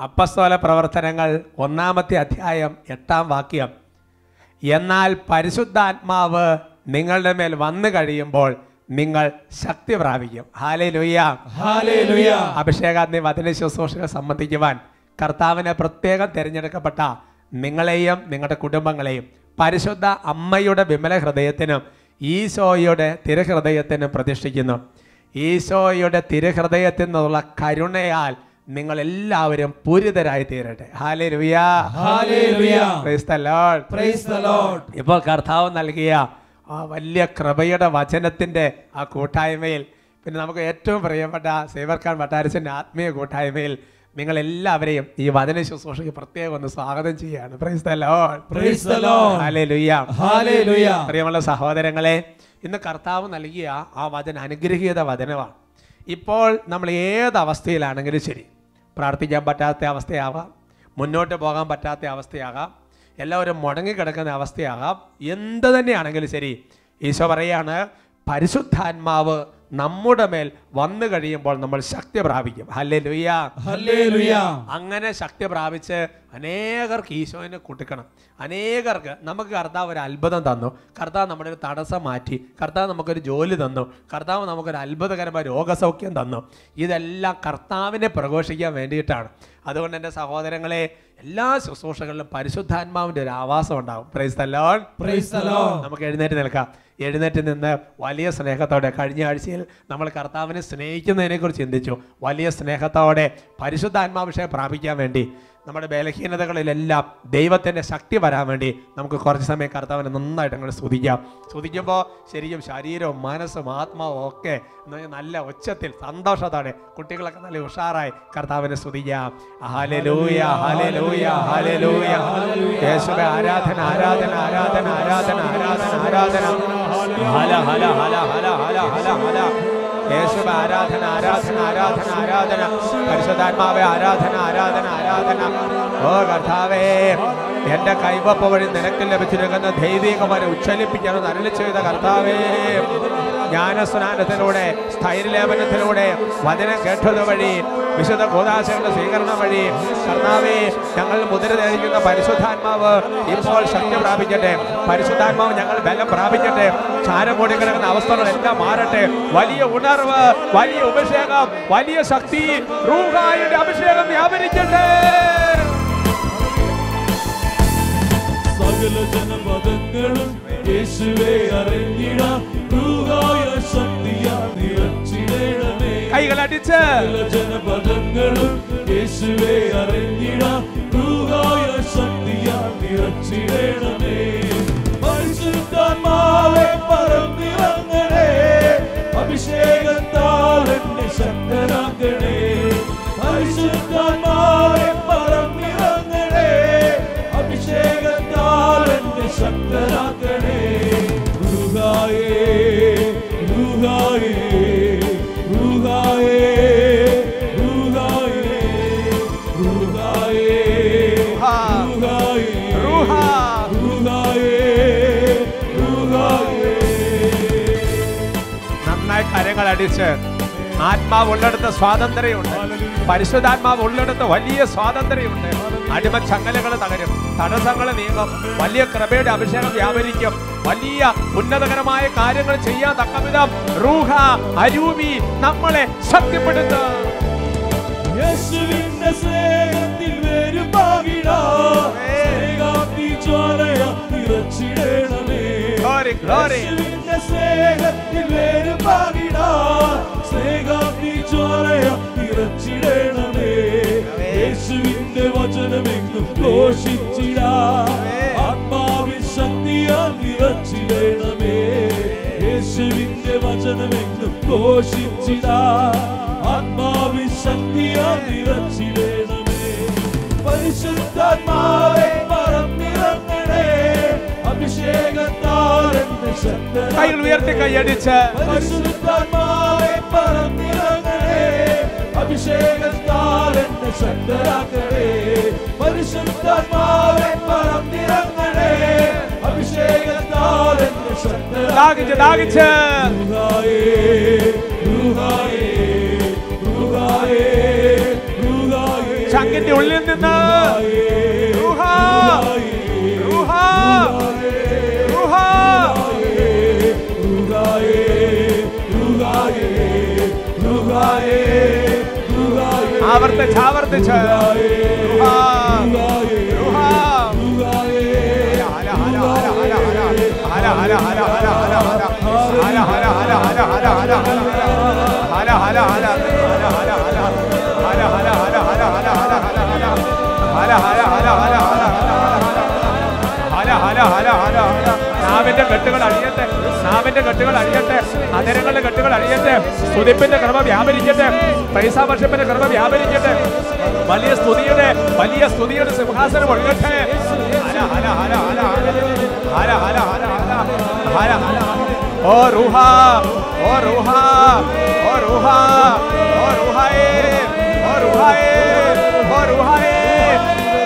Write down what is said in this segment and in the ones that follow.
അപ്പസ്തോല പ്രവർത്തനങ്ങൾ ഒന്നാമത്തെ അധ്യായം എട്ടാം വാക്യം. എന്നാൽ പരിശുദ്ധാത്മാവ് നിങ്ങളുടെ മേൽ വന്നു കഴിയുമ്പോൾ നിങ്ങൾ ശക്തി പ്രാപിക്കും. Hallelujah Hallelujah. അഭിഷേകാഗ്നി വചന ശുശ്രൂഷകൾ സംബന്ധിക്കുവാൻ കർത്താവിനെ പ്രത്യേകം തിരഞ്ഞെടുക്കപ്പെട്ട നിങ്ങളെയും നിങ്ങളുടെ കുടുംബങ്ങളെയും പരിശുദ്ധ അമ്മയുടെ വിമല ഹൃദയത്തിനും ഈശോയുടെ തിരഹൃദയത്തിനും പ്രതിഷ്ഠിക്കുന്നു. ഈശോയുടെ തിരുഹൃദയത്തിൽ നിന്നുള്ള കരുണയാൽ നിങ്ങൾ എല്ലാവരും പൂരിതരായി തീരട്ടെ. ഇപ്പോൾ കർത്താവ് നൽകിയ ആ വലിയ കൃപയുടെ വചനത്തിന്റെ ആ കൂട്ടായ്മയിൽ പിന്നെ നമുക്ക് ഏറ്റവും പ്രിയപ്പെട്ട സേവർഖാൻ വട്ടാരസിന്റെ ആത്മീയ കൂട്ടായ്മയിൽ നിങ്ങൾ എല്ലാവരെയും ഈ വചന ശുശ്രൂഷയ്ക്ക് പ്രത്യേകം ഒന്ന് സ്വാഗതം ചെയ്യാണ്. പ്രിയമുള്ള സഹോദരങ്ങളെ ഇന്ന് കർത്താവ് നൽകിയ ആ വചന അനുഗ്രഹീത വചനമാണ്. ഇപ്പോൾ നമ്മൾ ഏത് അവസ്ഥയിലാണെങ്കിലും ശരി. പ്രാർത്ഥിക്കാൻ പറ്റാത്ത അവസ്ഥയാവാം മുന്നോട്ട് പോകാൻ പറ്റാത്ത അവസ്ഥയാകാം. എല്ലാവരും മുടങ്ങിക്കിടക്കുന്ന അവസ്ഥയാകാം. എന്ത് തന്നെയാണെങ്കിലും ശരി. ഈശോ പറയാണ് പരിശുദ്ധാത്മാവ് നമ്മുടെ മേൽ വന്നു കഴിയുമ്പോൾ നമ്മൾ ശക്തി പ്രാപിക്കും. ഹല്ലേ ലുയ്യ അങ്ങനെ ശക്തി പ്രാപിച്ച് അനേകർക്ക് ഈശോനെ കൂട്ടിക്കണം. അനേകർക്ക് നമുക്ക് കർത്താവ് ഒരു അത്ഭുതം തന്നു. കർത്താവ് നമ്മുടെ ഒരു തടസ്സം മാറ്റി. കർത്താവ് നമുക്കൊരു ജോലി തന്നു. കർത്താവ് നമുക്കൊരു അത്ഭുതകരമായ രോഗസൗഖ്യം തന്നു. ഇതെല്ലാം കർത്താവിനെ പ്രഘോഷിക്കാൻ വേണ്ടിയിട്ടാണ്. അതുകൊണ്ട് എന്റെ സഹോദരങ്ങളെ എല്ലാ ശുശ്രൂഷകളിലും പരിശുദ്ധാത്മാവിന്റെ ഒരു ആവാസം ഉണ്ടാകും പ്രൈസ് തലോൺ പ്രൈസ് തലോൺ. നമുക്ക് എഴുന്നേറ്റ് നിൽക്കാം. എഴുന്നേറ്റ് നിന്ന് വലിയ സ്നേഹത്തോടെ കഴിഞ്ഞ ആഴ്ചയിൽ നമ്മൾ കർത്താവിനെ സ്നേഹിക്കുന്നതിനെക്കുറിച്ച് ചിന്തിച്ചു. വലിയ സ്നേഹത്തോടെ പരിശുദ്ധാത്മാഭിഷേകം പ്രാപിക്കാൻ വേണ്ടി. നമ്മുടെ ബലഹീനതകളിലെല്ലാം ദൈവത്തിന്റെ ശക്തി വരാൻ വേണ്ടി നമുക്ക് കുറച്ച് സമയം കർത്താവിനെ നന്നായിട്ട് അങ്ങോട്ട് സ്തുതിക്കാം. സ്തുതിക്കുമ്പോൾ ശരിക്കും ശരീരവും മനസ്സും ആത്മാവും ഒക്കെ എന്ന് പറഞ്ഞാൽ നല്ല ഉച്ചത്തിൽ സന്തോഷത്തോടെ കുട്ടികളൊക്കെ നല്ല ഉഷാറായി കർത്താവിനെ സ്തുതിക്കാം. ഹാലലൂയ ഹാലലൂയ ഹാലലൂയ യേശുവേ ആരാധന ആരാധന ആരാധന ആരാധന ആരാധന ആരാധന. ഹല ഹല ഹല ഹല ഹല ഹല ഹല. യേശുവ ആരാധന ആരാധന ആരാധന ആരാധന. പരിശുദ്ധാത്മാവേ ആരാധന ആരാധന ആരാധന. ഓ കർത്താവേ എന്റെ കൈവപ്പ് വഴി നിനക്ക് ലഭിച്ചിരിക്കുന്ന ദൈവികമായി ഉച്ചലിപ്പിക്കാൻ അരളി ചെയ്ത കർത്താവേ. ജ്ഞാനസ്നാനത്തിലൂടെ സ്ഥൈര്യലേപനത്തിലൂടെ വചനം കേട്ടത് വഴി വിശുദ്ധ ഗോദാശയുടെ സ്വീകരണം വഴി കർത്താവെ ഞങ്ങൾ മുദ്ര ധരിക്കുന്ന പരിശുദ്ധാത്മാവ് ഇപ്പോൾ ശക്തി പ്രാപിക്കട്ടെ. പരിശുദ്ധാത്മാവ് ഞങ്ങൾ ബലം പ്രാപിക്കട്ടെ. ചാരം കൂടിക്കിടക്കുന്ന അവസ്ഥകളെല്ലാം മാറട്ടെ. വലിയ ഉണർവ് വലിയ അഭിഷേകം വലിയ ശക്തി റൂഹായുടെ അഭിഷേകം വ്യാപരിക്കട്ടെ. സകല ജനപദങ്ങളും യേശുവേ അറിഞ്ഞിടാം. കൈകളടിച്ച്. ജനപദങ്ങളും യേശുവെ അറിഞ്ഞിടാം. അടിച്ച് ആത്മാവ് ഉള്ളിടത്ത് സ്വാതന്ത്ര്യമുണ്ട്. പരിശുദ്ധാത്മാവ് ഉള്ളിടത്ത് വലിയ സ്വാതന്ത്ര്യമുണ്ട്. അടിമ ചങ്ങലകൾ തകരും. തടസ്സങ്ങൾ നീങ്ങും. വലിയ കൃപയുടെ അഭിഷേകം വ്യാപരിക്കും. വലിയ ഉന്നതകരമായ കാര്യങ്ങൾ ചെയ്യാൻ തക്കവിധം റൂഹ അരൂപി നമ്മളെ ശക്തിപ്പെടുത്തു യേശുവിന്റെ സ്നേഹത്തിൽ നിറച്ചിടണമേ. യേശുവിന്റെ സ്നേഹത്തിൽ വേരുപാകിടാ സ്നേഹാഗ്നി ജ്വാലയാ നിറച്ചിടണമേ. യേശുവിന്റെ വചനമെങ്ങും ഘോഷിച്ചിടാ. ആത്മാവിൽ ശക്തിയാൽ നിറച്ചിടണമേ. യേശുവിന്റെ വചനം ഘോഷിച്ചിടാ. നിറച്ചിടണമേ. പരിശുദ്ധാത്മാവെ കൈകൾ ഉയർത്തി കൈയടിച്ച്. അഭിഷേകത്താലെ ശക്തരാക്കണേ. പരിശുദ്ധാത്മാവെ പറന്നിറങ്ങണേ അഭിഷേകത്താലെ ശക്തരാകിച്ച് ദാഹിച്ച് ശങ്കിന്റെ ഉള്ളിൽ നിന്ന്. 자വർ대 자വർ대 쳐요 루하 루하 하라 하라 하라 하라 하라 നാവിന്റെ കെട്ടുകൾ അഴിയട്ടെ നാവിന്റെ കെട്ടുകൾ അഴിയട്ടെ അതിരങ്ങളുടെ കെട്ടുകൾ അഴിയട്ടെ സ്തുതിപ്പിന്റെ കർമ്മ വ്യാപരിക്കട്ടെ പൈസ വർഷപ്പിന്റെ കർമ്മ വ്യാപരിക്കട്ടെ വലിയ സ്തുതിയുടെ വലിയ സ്തുതിയുടെ സിംഹാസനം ഒഴുകട്ടെ ഓ റൂഹ ഓ റൂഹ ഓ റൂഹ ഓ റൂഹായേ ഓ റൂഹായേ ഓ റൂഹായേ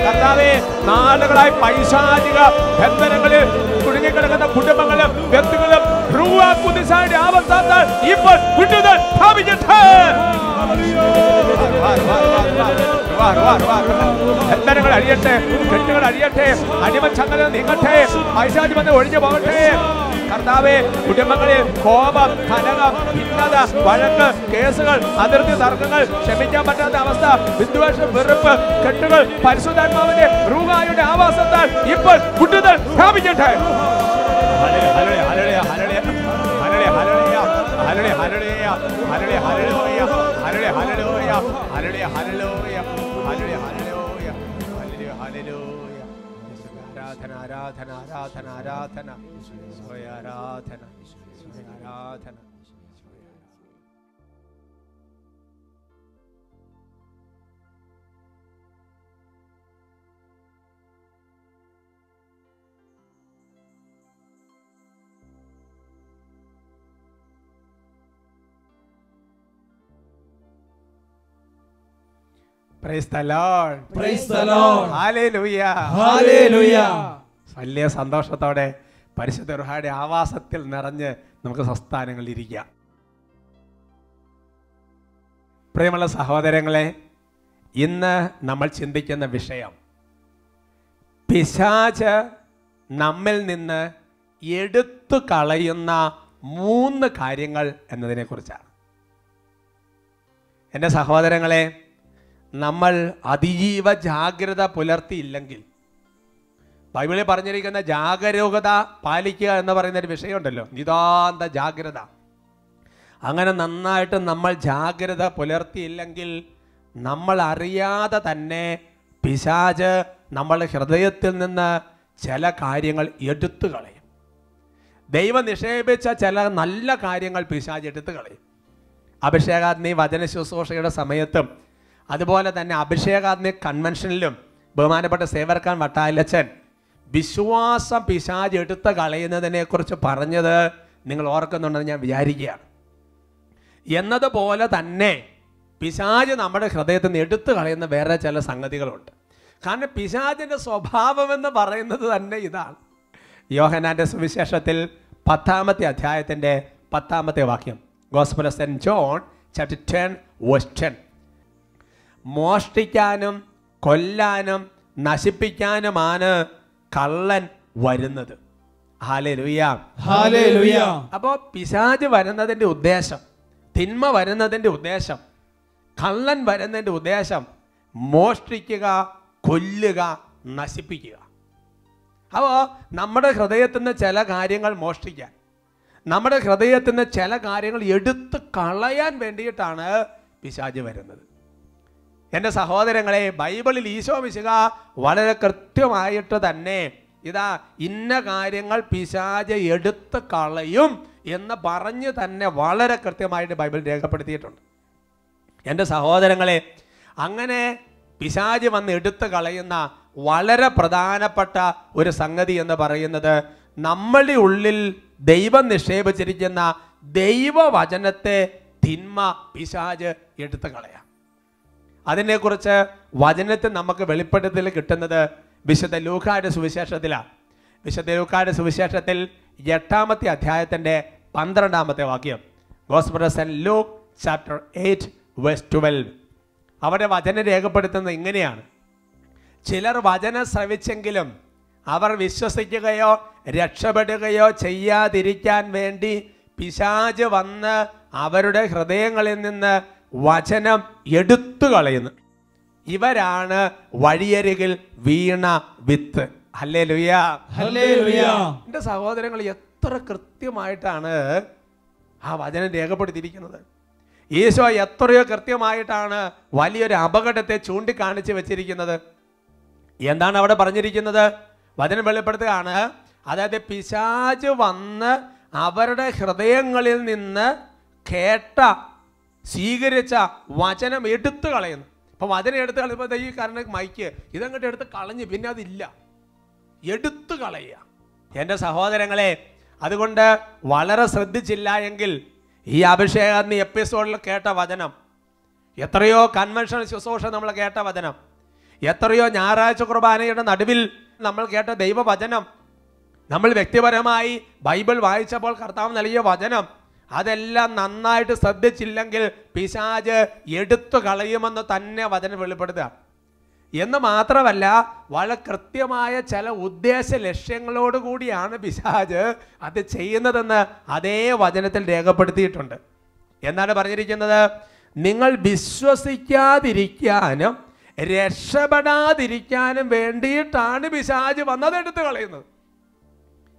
കർത്താവേ നാളുകളായി പൈശാചിക ബന്ധനങ്ങളിൽ കുടുംബങ്ങളും വ്യക്തികളും റുവ കുതിസായുടെ ആവർത്തത്താൽ ഇപ്പോൾ വിടുതൽ സ്ഥാപിച്ചിട്ട് ബന്ധനങ്ങൾ അഴിയട്ടെ കെട്ടുകൾ അഴിയട്ടെ അടിമച്ചങ്ങല നീങ്ങട്ടെ പൈശാചി വന്ന് ഒഴിഞ്ഞു പോകട്ടെ. കർത്താവെ കുടുംബങ്ങളിൽ കോപം കലകം ഭിന്നത വഴക്ക് കേസുകൾ അതിർത്തി തർക്കങ്ങൾ ക്ഷമിക്കാൻ പറ്റാത്ത അവസ്ഥ വിദ്വേഷം വെറുപ്പ് കെട്ടുകൾ പരിശുദ്ധാത്മാവിന്റെ റൂഹായുടെ ആവാസത്താൽ ഇപ്പോൾ കുട്ടുതൽ സ്ഥാപിക്കട്ടെ ആരാധന ആരാധന ആരാധന സ്വയ ആരാധന സ്വയ ആരാധന വലിയ സന്തോഷത്തോടെ പരിശുദ്ധ റുഹായുടെ ആവാസത്തിൽ നിറഞ്ഞ് നമുക്ക് സംസ്ഥാനങ്ങളിൽ ഇരിക്കാം പ്രിയമുള്ള സഹോദരങ്ങളെ ഇന്ന് നമ്മൾ ചിന്തിക്കുന്ന വിഷയം പിശാച് നമ്മിൽ നിന്ന് എടുത്തു കളയുന്ന മൂന്ന് കാര്യങ്ങൾ എന്നതിനെക്കുറിച്ചാണ്. എന്റെ സഹോദരങ്ങളെ നമ്മൾ അതിജീവ ജാഗ്രത പുലർത്തിയില്ലെങ്കിൽ ബൈബിളിൽ പറഞ്ഞിരിക്കുന്ന ജാഗരൂകത പാലിക്കുക എന്ന് പറയുന്ന ഒരു വിഷയമുണ്ടല്ലോ നിതാന്ത ജാഗ്രത. അങ്ങനെ നന്നായിട്ട് നമ്മൾ ജാഗ്രത പുലർത്തിയില്ലെങ്കിൽ നമ്മൾ അറിയാതെ തന്നെ പിശാജ് നമ്മളുടെ ഹൃദയത്തിൽ നിന്ന് ചില കാര്യങ്ങൾ എടുത്തു കളയും. ദൈവം നിക്ഷേപിച്ച ചില നല്ല കാര്യങ്ങൾ പിശാജ് എടുത്തു കളയും. അഭിഷേകാഗ്നി വചന ശുശ്രൂഷയുടെ സമയത്തും അതുപോലെ തന്നെ അഭിഷേകാത്മി കൺവെൻഷനിലും ബഹുമാനപ്പെട്ട സേവർക്കാൻ വട്ടാലച്ചൻ വിശ്വാസം പിശാജ് എടുത്ത് കളയുന്നതിനെ കുറിച്ച് പറഞ്ഞത് നിങ്ങൾ ഓർക്കുന്നുണ്ടെന്ന് ഞാൻ വിചാരിക്കുകയാണ്. എന്നതുപോലെ തന്നെ പിശാജ് നമ്മുടെ ഹൃദയത്തിൽ നിന്ന് എടുത്തു കളയുന്ന വേറെ ചില സംഗതികളുണ്ട്. കാരണം പിശാജിന്റെ സ്വഭാവമെന്ന് പറയുന്നത് തന്നെ ഇതാണ്. യോഹനാന്റെ സുവിശേഷത്തിൽ പത്താമത്തെ അധ്യായത്തിന്റെ പത്താമത്തെ വാക്യം. ഗോസ്പുല Saint John chapter ten verse മോഷ്ടിക്കാനും കൊല്ലാനും നശിപ്പിക്കാനുമാണ് കള്ളൻ വരുന്നത്. അപ്പോ പിശാജ് വരുന്നതിന്റെ ഉദ്ദേശം തിന്മ വരുന്നതിന്റെ ഉദ്ദേശം കള്ളൻ വരുന്നതിന്റെ ഉദ്ദേശം മോഷ്ടിക്കുക കൊല്ലുക നശിപ്പിക്കുക. അപ്പോൾ നമ്മുടെ ഹൃദയത്തിൽ നിന്ന് ചില കാര്യങ്ങൾ മോഷ്ടിക്കാൻ നമ്മുടെ ഹൃദയത്തിൽ നിന്ന് ചില കാര്യങ്ങൾ എടുത്ത് കളയാൻ വേണ്ടിയിട്ടാണ് പിശാജ് വരുന്നത്. എന്റെ സഹോദരങ്ങളെ ബൈബിളിൽ ഈശോ മിശിക വളരെ കൃത്യമായിട്ട് തന്നെ ഇതാ ഇന്ന കാര്യങ്ങൾ പിശാജ എടുത്ത് കളയും എന്ന് പറഞ്ഞ് തന്നെ വളരെ കൃത്യമായിട്ട് ബൈബിൾ രേഖപ്പെടുത്തിയിട്ടുണ്ട്. എന്റെ സഹോദരങ്ങളെ അങ്ങനെ പിശാജ് വന്ന് എടുത്ത് കളയുന്ന വളരെ പ്രധാനപ്പെട്ട ഒരു സംഗതി എന്ന് പറയുന്നത് നമ്മളുടെ ഉള്ളിൽ ദൈവം നിക്ഷേപിച്ചിരിക്കുന്ന ദൈവവചനത്തെ തിന്മ പിശാജ് എടുത്തു കളയാം. അതിനെക്കുറിച്ച് വചനത്തിൽ നമുക്ക് വെളിപ്പെടുത്തൽ കിട്ടുന്നത് വിശുദ്ധ ലൂക്കായുടെ സുവിശേഷത്തിലാണ് വിശുദ്ധ ലൂക്കായുടെ സുവിശേഷത്തിൽ എട്ടാമത്തെ അധ്യായത്തിന്റെ പന്ത്രണ്ടാമത്തെ വാക്യം. ഗോസ്പ്രസൻ ലൂക്ക് ചാപ്റ്റർ എയ്റ്റ് വെസ്റ്റ് ട്വൽവ് അവരുടെ വചനം രേഖപ്പെടുത്തുന്നത് ഇങ്ങനെയാണ്. ചിലർ വചനം ശ്രവിച്ചെങ്കിലും അവർ വിശ്വസിക്കുകയോ രക്ഷപ്പെടുകയോ ചെയ്യാതിരിക്കാൻ വേണ്ടി പിശാജ് വന്ന് അവരുടെ ഹൃദയങ്ങളിൽ നിന്ന് വചനം എടുത്തു കളയുന്നു. ഇവരാണ് വഴിയരികിൽ വീണ വിത്ത്. അല്ലേ ലുയാ എന്റെ സഹോദരങ്ങൾ എത്ര കൃത്യമായിട്ടാണ് ആ വചനം രേഖപ്പെടുത്തിയിരിക്കുന്നത്. ഈശോ എത്രയോ കൃത്യമായിട്ടാണ് വലിയൊരു അപകടത്തെ ചൂണ്ടിക്കാണിച്ച് വെച്ചിരിക്കുന്നത്. എന്താണ് അവിടെ പറഞ്ഞിരിക്കുന്നത്? വചനം വെളിപ്പെടുത്തുകയാണ്. അതായത് പിശാജ് വന്ന് അവരുടെ ഹൃദയങ്ങളിൽ നിന്ന് കേട്ട സ്വീകരിച്ച വചനം എടുത്തു കളയുന്നു. അപ്പം വചനം എടുത്ത് കളയുമ്പോൾ ഈ കാരണം മൈക്ക് ഇതങ്ങോട്ട് എടുത്ത് കളഞ്ഞ് പിന്നെ അതില്ല. എടുത്തു കളയുക. എന്റെ സഹോദരങ്ങളെ അതുകൊണ്ട് വളരെ ശ്രദ്ധിച്ചില്ല എങ്കിൽ ഈ അഭിഷേകം എപ്പിസോഡിൽ കേട്ട വചനം എത്രയോ കൺവെൻഷൻ ശുശ്രൂഷ നമ്മൾ കേട്ട വചനം എത്രയോ ഞായറാഴ്ച കുർബാനയുടെ നടുവിൽ നമ്മൾ കേട്ട ദൈവവചനം നമ്മൾ വ്യക്തിപരമായി ബൈബിൾ വായിച്ചപ്പോൾ കർത്താവ് നൽകിയ വചനം അതെല്ലാം നന്നായിട്ട് ശ്രദ്ധിച്ചില്ലെങ്കിൽ പിശാജ് എടുത്തു കളയുമെന്ന് തന്നെ വചനം വെളിപ്പെടുത്തുക. എന്ന് മാത്രമല്ല വളരെ കൃത്യമായ ചില ഉദ്ദേശ ലക്ഷ്യങ്ങളോട് കൂടിയാണ് പിശാജ് അത് ചെയ്യുന്നതെന്ന് അതേ വചനത്തിൽ രേഖപ്പെടുത്തിയിട്ടുണ്ട്. എന്നാണ് പറഞ്ഞിരിക്കുന്നത്? നിങ്ങൾ വിശ്വസിക്കാതിരിക്കാനും രക്ഷപ്പെടാതിരിക്കാനും വേണ്ടിയിട്ടാണ് പിശാജ് വന്നത് എടുത്തു കളയുന്നത്.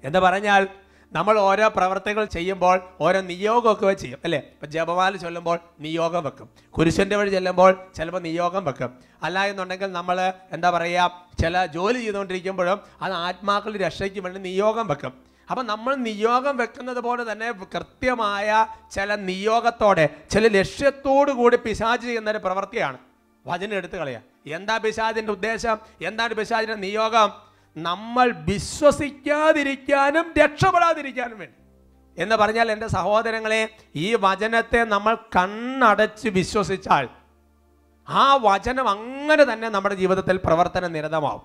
എന്ന് പറഞ്ഞാൽ നമ്മൾ ഓരോ പ്രവർത്തികൾ ചെയ്യുമ്പോൾ ഓരോ നിയോഗമൊക്കെ ചെയ്യും അല്ലേ? ഇപ്പം ജപമാല ചൊല്ലുമ്പോൾ നിയോഗം വെക്കും. കുരിശന്റെ വഴി ചെല്ലുമ്പോൾ ചിലപ്പോൾ നിയോഗം വെക്കും. അല്ല എന്നുണ്ടെങ്കിൽ നമ്മൾ എന്താ പറയുക ചില ജോലി ചെയ്തുകൊണ്ടിരിക്കുമ്പോഴും അത് ആത്മാക്കളുടെ രക്ഷയ്ക്ക് വേണ്ടി നിയോഗം വെക്കും. അപ്പം നമ്മൾ നിയോഗം വെക്കുന്നത് പോലെ തന്നെ കൃത്യമായ ചില നിയോഗത്തോടെ ചില ലക്ഷ്യത്തോടു കൂടി പിശാച് ചെയ്യുന്ന ഒരു പ്രവൃത്തിയാണ്. വചനം എടുത്തു കളയുക. എന്താ പിശാദിന്റെ ഉദ്ദേശം? എന്താണ് പിശാദിന്റെ നിയോഗം? നമ്മൾ വിശ്വസിക്കാതിരിക്കാനും രക്ഷപ്പെടാതിരിക്കാനും വേണ്ടി. എന്ന് പറഞ്ഞാൽ എന്റെ സഹോദരങ്ങളെ ഈ വചനത്തെ നമ്മൾ കണ്ണടച്ച് വിശ്വസിച്ചാൽ ആ വചനം അങ്ങനെ തന്നെ നമ്മുടെ ജീവിതത്തിൽ പ്രവർത്തന നിരതമാവും.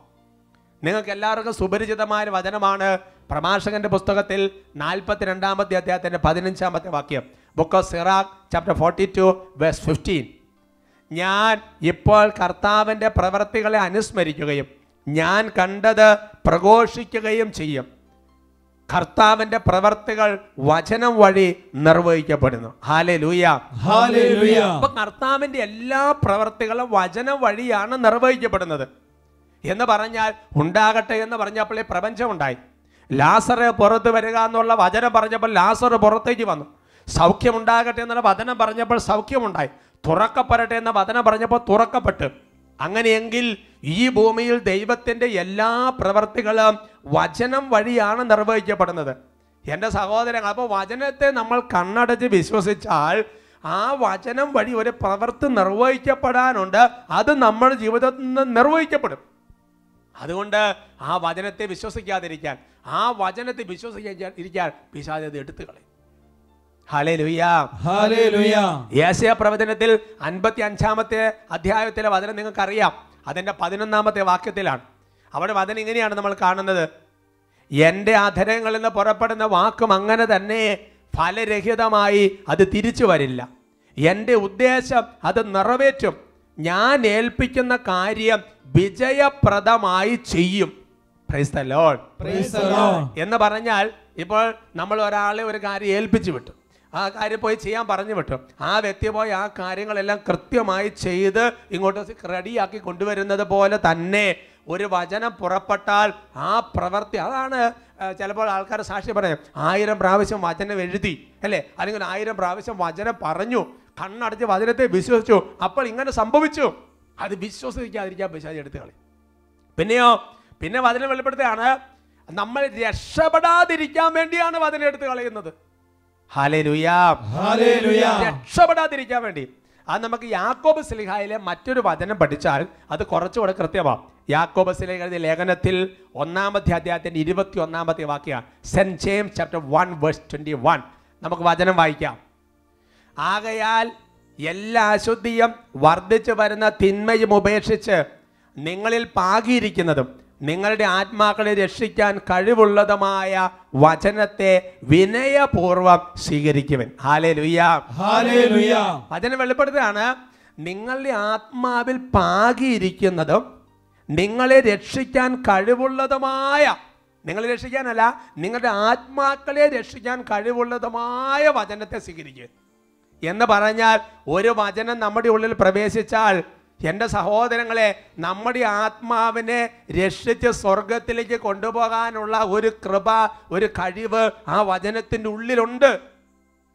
നിങ്ങൾക്ക് എല്ലാവർക്കും സുപരിചിതമായ വചനമാണ് പ്രഭാഷകന്റെ പുസ്തകത്തിൽ നാൽപ്പത്തി രണ്ടാമത്തെ അധ്യായത്തിന്റെ പതിനഞ്ചാമത്തെ വാക്യം. Book of Sirach chapter forty two verse fifteen ഞാൻ ഇപ്പോൾ കർത്താവിന്റെ പ്രവൃത്തികളെ അനുസ്മരിക്കുകയും ഞാൻ കണ്ടത് പ്രഘോഷിക്കുകയും ചെയ്യും. കർത്താവിന്റെ പ്രവർത്തികൾ വചനം വഴി നിർവഹിക്കപ്പെടുന്നു. ഹാലേ ലൂയ അപ്പൊ കർത്താവിന്റെ എല്ലാ പ്രവർത്തികളും വചനം വഴിയാണ് നിർവഹിക്കപ്പെടുന്നത്. എന്ന് പറഞ്ഞാൽ ഉണ്ടാകട്ടെ എന്ന് പറഞ്ഞപ്പോൾ ഈ പ്രപഞ്ചം ഉണ്ടായി. ലാസറ് പുറത്ത് വരിക എന്നുള്ള വചനം പറഞ്ഞപ്പോൾ ലാസർ പുറത്തേക്ക് വന്നു. സൗഖ്യം ഉണ്ടാകട്ടെ എന്നുള്ള വചനം പറഞ്ഞപ്പോൾ സൗഖ്യമുണ്ടായി. തുറക്കപ്പെടട്ടെ എന്ന വചനം പറഞ്ഞപ്പോൾ തുറക്കപ്പെട്ടു. അങ്ങനെയെങ്കിൽ ഈ ഭൂമിയിൽ ദൈവത്തിന്റെ എല്ലാ പ്രവർത്തികളും വചനം വഴിയാണ് നിർവഹിക്കപ്പെടുന്നത്. എന്റെ സഹോദരൻ അപ്പോൾ വചനത്തെ നമ്മൾ കണ്ണടച്ച് വിശ്വസിച്ചാൽ ആ വചനം വഴി ഒരു പ്രവൃത്തി നിർവഹിക്കപ്പെടാനുണ്ട്. അത് നമ്മുടെ ജീവിതത്തിൽ നിന്ന് നിർവഹിക്കപ്പെടും. അതുകൊണ്ട് ആ വചനത്തെ വിശ്വസിക്കാതിരിക്കാൻ ആ വചനത്തെ വിശ്വസിക്കാൻ ഇരിക്കാൻ എടുത്തു കളയും. പ്രവചനത്തിൽ അൻപത്തി അഞ്ചാമത്തെ അധ്യായത്തിലെ വചനം നിങ്ങൾക്കറിയാം. അതിന്റെ പതിനൊന്നാമത്തെ വാക്യത്തിലാണ്. അവിടെ വചനം ഇങ്ങനെയാണ് നമ്മൾ കാണുന്നത്. എന്റെ അധരങ്ങളിൽ നിന്ന് പുറപ്പെടുന്ന വാക്കും അങ്ങനെ തന്നെ ഫലരഹിതമായി അത് തിരിച്ചു വരില്ല. എന്റെ ഉദ്ദേശം അത് നിറവേറ്റും. ഞാൻ ഏൽപ്പിക്കുന്ന കാര്യം വിജയപ്രദമായി ചെയ്യും. എന്ന് പറഞ്ഞാൽ ഇപ്പോൾ നമ്മൾ ഒരാളെ ഒരു കാര്യം ഏൽപ്പിച്ചു വിട്ടു. ആ കാര്യം പോയി ചെയ്യാൻ പറഞ്ഞു വിട്ടു. ആ വ്യക്തി പോയി ആ കാര്യങ്ങളെല്ലാം കൃത്യമായി ചെയ്ത് ഇങ്ങോട്ട് റെഡിയാക്കി കൊണ്ടുവരുന്നത് പോലെ തന്നെ ഒരു വചനം പുറപ്പെട്ടാൽ ആ പ്രവൃത്തി അതാണ് ചിലപ്പോൾ ആൾക്കാർ സാക്ഷി പറയും ആയിരം പ്രാവശ്യം വചനം എഴുതി അല്ലേ? അല്ലെങ്കിൽ ആയിരം പ്രാവശ്യം വചനം പറഞ്ഞു കണ്ണടച്ച് വചനത്തെ വിശ്വസിച്ചു അപ്പോൾ ഇങ്ങനെ സംഭവിച്ചു. അത് വിശ്വസിക്കാതിരിക്കാൻ പിശാചി എടുത്ത് കളി. പിന്നെയോ പിന്നെ വചനം വെളിപ്പെടുത്തുകയാണ് നമ്മൾ രക്ഷപ്പെടാതിരിക്കാൻ വേണ്ടിയാണ് വചനം എടുത്ത് കളയുന്നത്. രക്ഷപ്പെടാതിരിക്കാൻ വേണ്ടി. അത് നമുക്ക് യാക്കോബ് സിലിഹായിലെ മറ്റൊരു വചനം പഠിച്ചാൽ അത് കുറച്ചുകൂടെ കൃത്യമാവും യാക്കോബ് സിലിഹായി ലേഖനത്തിൽ ഒന്നാമത്തെ അധ്യായത്തിന്റെ ഇരുപത്തി ഒന്നാമത്തെ വാക്യമാണ്. Saint James chapter one verse twenty one. നമുക്ക് വചനം വായിക്കാം. ആകയാൽ എല്ലാ അശുദ്ധിയും വർദ്ധിച്ചു വരുന്ന തിന്മയും ഉപേക്ഷിച്ച് നിങ്ങളിൽ പാകിയിരിക്കുന്നതും നിങ്ങളുടെ ആത്മാക്കളെ രക്ഷിക്കാൻ കഴിവുള്ളതുമായ വചനത്തെ വിനയപൂർവം സ്വീകരിക്കുവൻ. ഹാലേ ലുയ്യ വചനം വെളിപ്പെടുത്തുകയാണ്. നിങ്ങളുടെ ആത്മാവിൽ പാകിയിരിക്കുന്നതും നിങ്ങളെ രക്ഷിക്കാൻ കഴിവുള്ളതുമായ നിങ്ങളെ രക്ഷിക്കാനല്ല നിങ്ങളുടെ ആത്മാക്കളെ രക്ഷിക്കാൻ കഴിവുള്ളതുമായ വചനത്തെ സ്വീകരിക്കുക എന്ന് പറഞ്ഞാൽ ഒരു വചനം നമ്മുടെ ഉള്ളിൽ പ്രവേശിച്ചാൽ എന്റെ സഹോദരങ്ങളെ നമ്മുടെ ആത്മാവിനെ രക്ഷിച്ച് സ്വർഗത്തിലേക്ക് കൊണ്ടുപോകാനുള്ള ഒരു കൃപ ഒരു കഴിവ് ആ വചനത്തിന്റെ ഉള്ളിലുണ്ട്.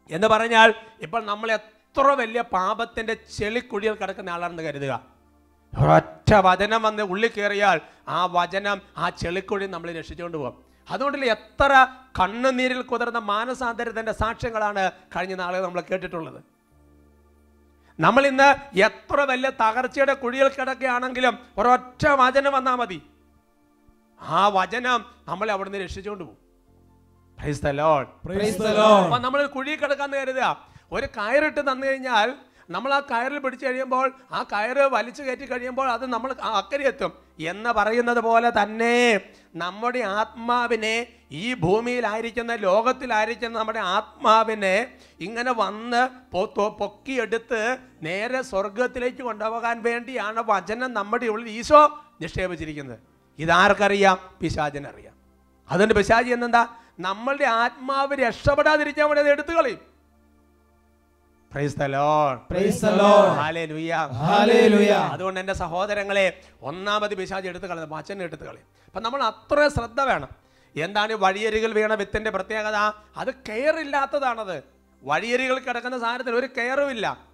എന്ന് പറഞ്ഞാൽ ഇപ്പോൾ നമ്മൾ എത്ര വലിയ പാപത്തിന്റെ ചെളിക്കുഴിയിൽ കിടക്കുന്ന ആളാണെന്ന് കരുതുക. ഒറ്റ വചനം വന്ന് ഉള്ളിൽ കയറിയാൽ ആ വചനം ആ ചെളിക്കുഴി നമ്മൾ രക്ഷിച്ചുകൊണ്ട് പോകും. അതുകൊണ്ടല്ലേ എത്ര കണ്ണുനീരിൽ കുതിർന്ന മാനസാന്തരത്തിന്റെ സാക്ഷ്യങ്ങളാണ് കഴിഞ്ഞ നാളുകൾ നമ്മൾ കേട്ടിട്ടുള്ളത്. നമ്മൾ ഇന്ന് എത്ര വലിയ തകർച്ചയുടെ കുഴിയിൽ കിടക്കുകയാണെങ്കിലും ഒരൊറ്റ വചനം വന്നാൽ മതി. ആ വചനം നമ്മളെ അവിടുന്ന് രക്ഷിച്ചുകൊണ്ട് പോകും. നമ്മൾ കുഴി കിടക്കാന്ന് കരുതുക. ഒരു കയറിട്ട് തന്നു കഴിഞ്ഞാൽ നമ്മൾ ആ കയറിൽ പിടിച്ചു കഴിയുമ്പോൾ ആ കയറ് വലിച്ചു കയറ്റി കഴിയുമ്പോൾ അത് നമ്മൾ അക്കരി അക്കരെ എത്തും. എന്ന് പറയുന്നത് പോലെ തന്നെ നമ്മുടെ ആത്മാവിനെ ഈ ഭൂമിയിലായിരിക്കുന്ന ലോകത്തിലായിരിക്കുന്ന നമ്മുടെ ആത്മാവിനെ ഇങ്ങനെ വന്ന് പൊക്കിയെടുത്ത് നേരെ സ്വർഗത്തിലേക്ക് കൊണ്ടുപോകാൻ വേണ്ടിയാണ് വചനം നമ്മുടെ ഉള്ളിൽ ഈശോ നിക്ഷേപിച്ചിരിക്കുന്നത്. ഇതാർക്കറിയാം? പിശാചിനറിയാം. അതുകൊണ്ട് പിശാചി എന്നെന്താ നമ്മളുടെ ആത്മാവ് രക്ഷപ്പെടാതിരിക്കാൻ വേണ്ടി അത് എടുത്തു കളയും അതുകൊണ്ട് എന്റെ സഹോദരങ്ങളെ ഒന്നാമത് പിശാജ് എടുത്തു കളയുന്നത് വചനം എടുത്തു കളയും അപ്പം നമ്മൾ അത്ര ശ്രദ്ധ വേണം. എന്താണ് ഈ വഴിയരികിൽ വീണ വിത്തിന്റെ പ്രത്യേകത? അത് കെയർ ഇല്ലാത്തതാണത്. വഴിയരികൾ കിടക്കുന്ന സാധനത്തിൽ ഒരു കെയറും ഇല്ല.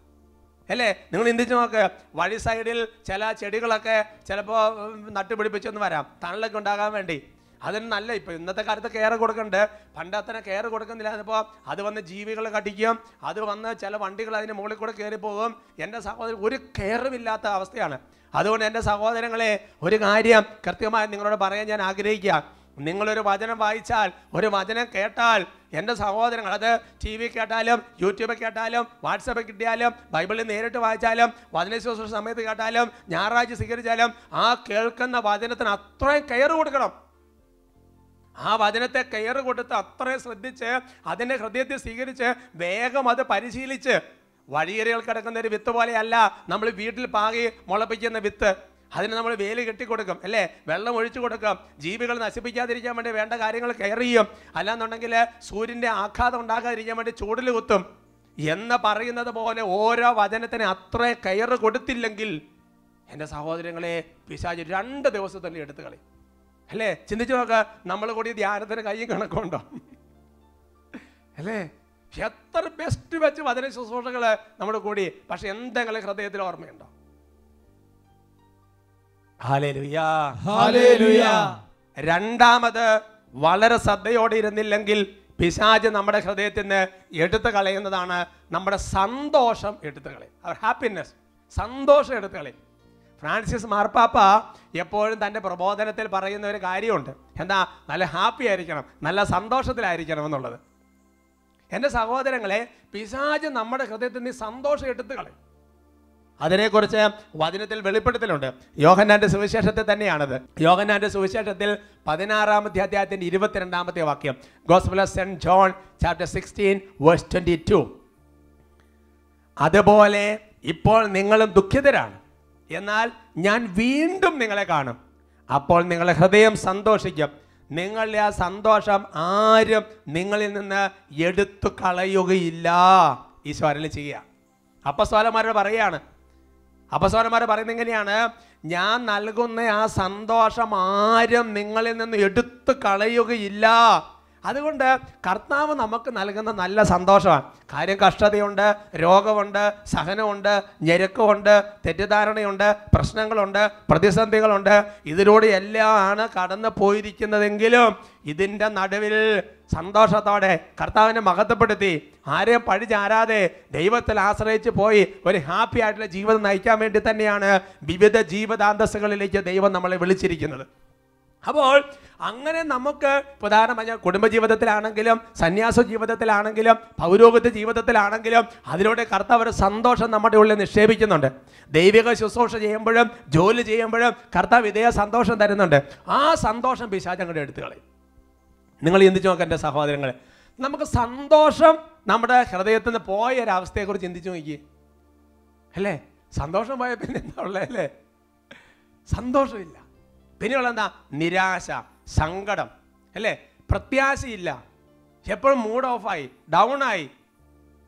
അല്ലേ? നിങ്ങൾ ചിന്തിച്ച് നോക്ക് വഴി സൈഡിൽ ചില ചെടികളൊക്കെ ചിലപ്പോൾ നട്ടുപിടിപ്പിച്ചൊന്ന് വരാം. തണലൊക്കെ ഉണ്ടാകാൻ വേണ്ടി. അതിന് നല്ല ഇപ്പൊ ഇന്നത്തെ കാലത്ത് കെയർ കൊടുക്കണ്ട്. പണ്ട് അത്ര കെയർ കൊടുക്കുന്നില്ല. അതിപ്പോൾ അത് വന്ന് ജീവികൾ കടിക്കും. അത് വന്ന് ചില വണ്ടികൾ അതിന്റെ മുകളിൽ കൂടെ കയറി പോകും. എന്റെ സഹോദരൻ ഒരു കെയറും ഇല്ലാത്ത അവസ്ഥയാണ്. അതുകൊണ്ട് എന്റെ സഹോദരങ്ങളെ ഒരു കാര്യം കൃത്യമായി നിങ്ങളോട് പറയാൻ ഞാൻ ആഗ്രഹിക്കുക. നിങ്ങളൊരു വചനം വായിച്ചാൽ ഒരു വചനം കേട്ടാൽ എന്റെ സഹോദരങ്ങൾ അത് ടി വി കേട്ടാലും യൂട്യൂബ് കേട്ടാലും വാട്സപ്പ് കിട്ടിയാലും ബൈബിളിൽ നേരിട്ട് വായിച്ചാലും വചന ശുശ്രൂഷ സമയത്ത് കേട്ടാലും ഞായറാഴ്ച സ്വീകരിച്ചാലും ആ കേൾക്കുന്ന വചനത്തിന് അത്രയും കെയർ കൊടുക്കണം. ആ വചനത്തെ കെയർ കൊടുത്ത് അത്രയും ശ്രദ്ധിച്ച് അതിന്റെ ഹൃദയത്തിൽ സ്വീകരിച്ച് വേഗം അത് പരിശീലിച്ച് വഴിയേറികൾ കിടക്കുന്ന ഒരു വിത്ത് പോലെയല്ല നമ്മൾ വീട്ടിൽ പാകി മുളപ്പിക്കുന്ന വിത്ത്. അതിന് നമ്മൾ വേലി കെട്ടിക്കൊടുക്കും അല്ലേ? വെള്ളം ഒഴിച്ചു കൊടുക്കും. ജീവികൾ നശിപ്പിക്കാതിരിക്കാൻ വേണ്ടി വേണ്ട കാര്യങ്ങൾ കെയർ ചെയ്യും. അല്ലാന്നുണ്ടെങ്കിൽ സൂര്യന്റെ ആഘാതം ഉണ്ടാകാതിരിക്കാൻ വേണ്ടി ചൂടിൽ കുത്തും. എന്ന് പറയുന്നത് പോലെ ഓരോ വചനത്തിന് അത്രയും കെയർ കൊടുത്തില്ലെങ്കിൽ എന്റെ സഹോദരങ്ങളെ പിശാജ് രണ്ട് ദിവസത്തന്നെ എടുത്തു കളി അല്ലേ? ചിന്തിച്ചു നോക്ക നമ്മൾ കൂടി ധ്യാനത്തിന് കൈ കണക്കുണ്ടോ? അല്ലേ? എത്ര ബെസ്റ്റ് വെച്ച് വചന ശുശ്രൂഷകൾ നമ്മുടെ കൂടി. പക്ഷെ എന്തെങ്കിലും ഹൃദയത്തിൽ ഓർമ്മയുണ്ടോ. രണ്ടാമത് വളരെ ശ്രദ്ധയോടെ ഇരുന്നില്ലെങ്കിൽ പിശാജ് നമ്മുടെ ഹൃദയത്തിൽ നിന്ന് എടുത്തു കളയുന്നതാണ് നമ്മുടെ സന്തോഷം എടുത്തു കളയും. ഹാപ്പിനെസ് സന്തോഷം എടുത്തു കളയും. ഫ്രാൻസിസ് മാർപ്പാപ്പ എപ്പോഴും തന്റെ പ്രബോധനത്തിൽ പറയുന്ന ഒരു കാര്യമുണ്ട്. എന്താ? നല്ല ഹാപ്പി ആയിരിക്കണം നല്ല സന്തോഷത്തിലായിരിക്കണം എന്നുള്ളത്. എന്റെ സഹോദരങ്ങളെ പിശാജ് നമ്മുടെ ഹൃദയത്തിൽ നിന്ന് സന്തോഷം എടുത്തു കളയും. അതിനെക്കുറിച്ച് വചനത്തിൽ വെളിപ്പെടുത്തലുണ്ട്. യോഹന്നാന്റെ സുവിശേഷത്തിൽ തന്നെയാണത്. യോഹന്നാന്റെ സുവിശേഷത്തിൽ പതിനാറാമത്തെ അധ്യായത്തിന്റെ ഇരുപത്തിരണ്ടാമത്തെ വാക്യം. Gospel of Saint John chapter sixteen verse twenty two അതുപോലെ ഇപ്പോൾ നിങ്ങളും ദുഃഖിതരാണ്. എന്നാൽ ഞാൻ വീണ്ടും നിങ്ങളെ കാണും. അപ്പോൾ നിങ്ങളുടെ ഹൃദയം സന്തോഷിക്കും. നിങ്ങളുടെ ആ സന്തോഷം ആരും നിങ്ങളിൽ നിന്ന് എടുത്തു കളയുകയില്ല. ഈശോ അരളി ചെയ്യുക. അപ്പസ്വാലന്മാരോട് പറയാണ്. അപ്പസ്വാലന്മാർ പറയുന്നത് എങ്ങനെയാണ്? ഞാൻ നൽകുന്ന ആ സന്തോഷം ആരും നിങ്ങളിൽ നിന്ന് എടുത്തു കളയുകയില്ല. അതുകൊണ്ട് കർത്താവ് നമുക്ക് നൽകുന്ന നല്ല സന്തോഷമാണ്. കാര്യം കഷ്ടതയുണ്ട് രോഗമുണ്ട് സഹനമുണ്ട് ഞെരുക്കമുണ്ട് തെറ്റിദ്ധാരണയുണ്ട് പ്രശ്നങ്ങളുണ്ട് പ്രതിസന്ധികളുണ്ട്. ഇതിലൂടെ എല്ലാമാണ് കടന്നു പോയിരിക്കുന്നതെങ്കിലും ഇതിന്റെ നടുവിൽ സന്തോഷത്തോടെ കർത്താവിനെ മഹത്വപ്പെടുത്തി ആരെയും പഴിചാരാതെ ദൈവത്തിൽ ആശ്രയിച്ച് പോയി ഒരു ഹാപ്പി ആയിട്ടുള്ള ജീവിതം നയിക്കാൻ വേണ്ടി തന്നെയാണ് വിവിധ ജീവിതാന്തസ്സുകളിലേക്ക് ദൈവം നമ്മളെ വിളിച്ചിരിക്കുന്നത്. അപ്പോൾ അങ്ങനെ നമുക്ക് പ്രധാനമായ കുടുംബജീവിതത്തിലാണെങ്കിലും സന്യാസ ജീവിതത്തിലാണെങ്കിലും പൗരോഗത്യ ജീവിതത്തിലാണെങ്കിലും അതിലൂടെ കർത്താവ് ഒരു സന്തോഷം നമ്മുടെ ഉള്ളിൽ നിക്ഷേപിക്കുന്നുണ്ട്. ദൈവിക ശുശ്രൂഷ ചെയ്യുമ്പോഴും ജോലി ചെയ്യുമ്പോഴും കർത്താവ് ഇതേ സന്തോഷം തരുന്നുണ്ട്. ആ സന്തോഷം പിശാചങ്ങളുടെ എടുത്തു കളയും നിങ്ങൾ ചിന്തിച്ചു നോക്കാം എന്റെ സഹോദരങ്ങളെ. നമുക്ക് സന്തോഷം നമ്മുടെ ഹൃദയത്തിൽ നിന്ന് പോയ ഒരവസ്ഥയെക്കുറിച്ച് ചിന്തിച്ചു നോക്കി അല്ലേ? സന്തോഷം പോയ പിന്നെ എന്താ ഉള്ളത് അല്ലേ സന്തോഷമില്ല. പിന്നെയുള്ള എന്താ നിരാശ സങ്കടം അല്ലേ? പ്രത്യാശയില്ല. എപ്പോഴും മൂഡ് ഓഫായി ഡൗൺ ആയി.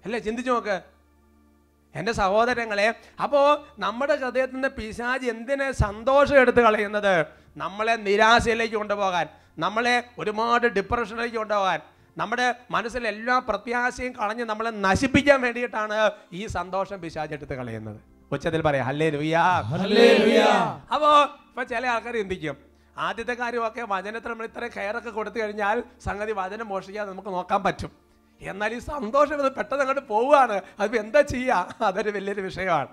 അല്ലേ? ചിന്തിച്ചു നോക്ക്. എന്റെ സഹോദരങ്ങളെ അപ്പോൾ നമ്മുടെ ഹൃദയത്തിൽ നിന്ന് പിശാജ് എന്തിനെ സന്തോഷം എടുത്ത് കളയുന്നത്? നമ്മളെ നിരാശയിലേക്ക് കൊണ്ടുപോകാൻ നമ്മളെ ഒരുപാട് ഡിപ്രഷനിലേക്ക് കൊണ്ടുപോകാൻ നമ്മുടെ മനസ്സിലെ എല്ലാ പ്രത്യാശയും കളഞ്ഞ് നമ്മളെ നശിപ്പിക്കാൻ വേണ്ടിയിട്ടാണ് ഈ സന്തോഷം പിശാജ് എടുത്ത് കളയുന്നത്. ഉച്ചത്തിൽ പറയാം അല്ലേ ലുയാ ഹല്ലേലൂയ. അപ്പോ ചില ആൾക്കാർ ചിന്തിക്കും ആദ്യത്തെ കാര്യമൊക്കെ വചനത്തിൽ നമ്മൾ ഇത്ര കെയറൊക്കെ കൊടുത്തു കഴിഞ്ഞാൽ സംഗതി വചനം മോഷിക്കാതെ നമുക്ക് നോക്കാൻ പറ്റും. എന്നാൽ ഈ സന്തോഷം ഇത് പെട്ടെന്ന് അങ്ങോട്ട് പോവുകയാണ്. അത് എന്താ ചെയ്യുക അതൊരു വലിയൊരു വിഷയമാണ്.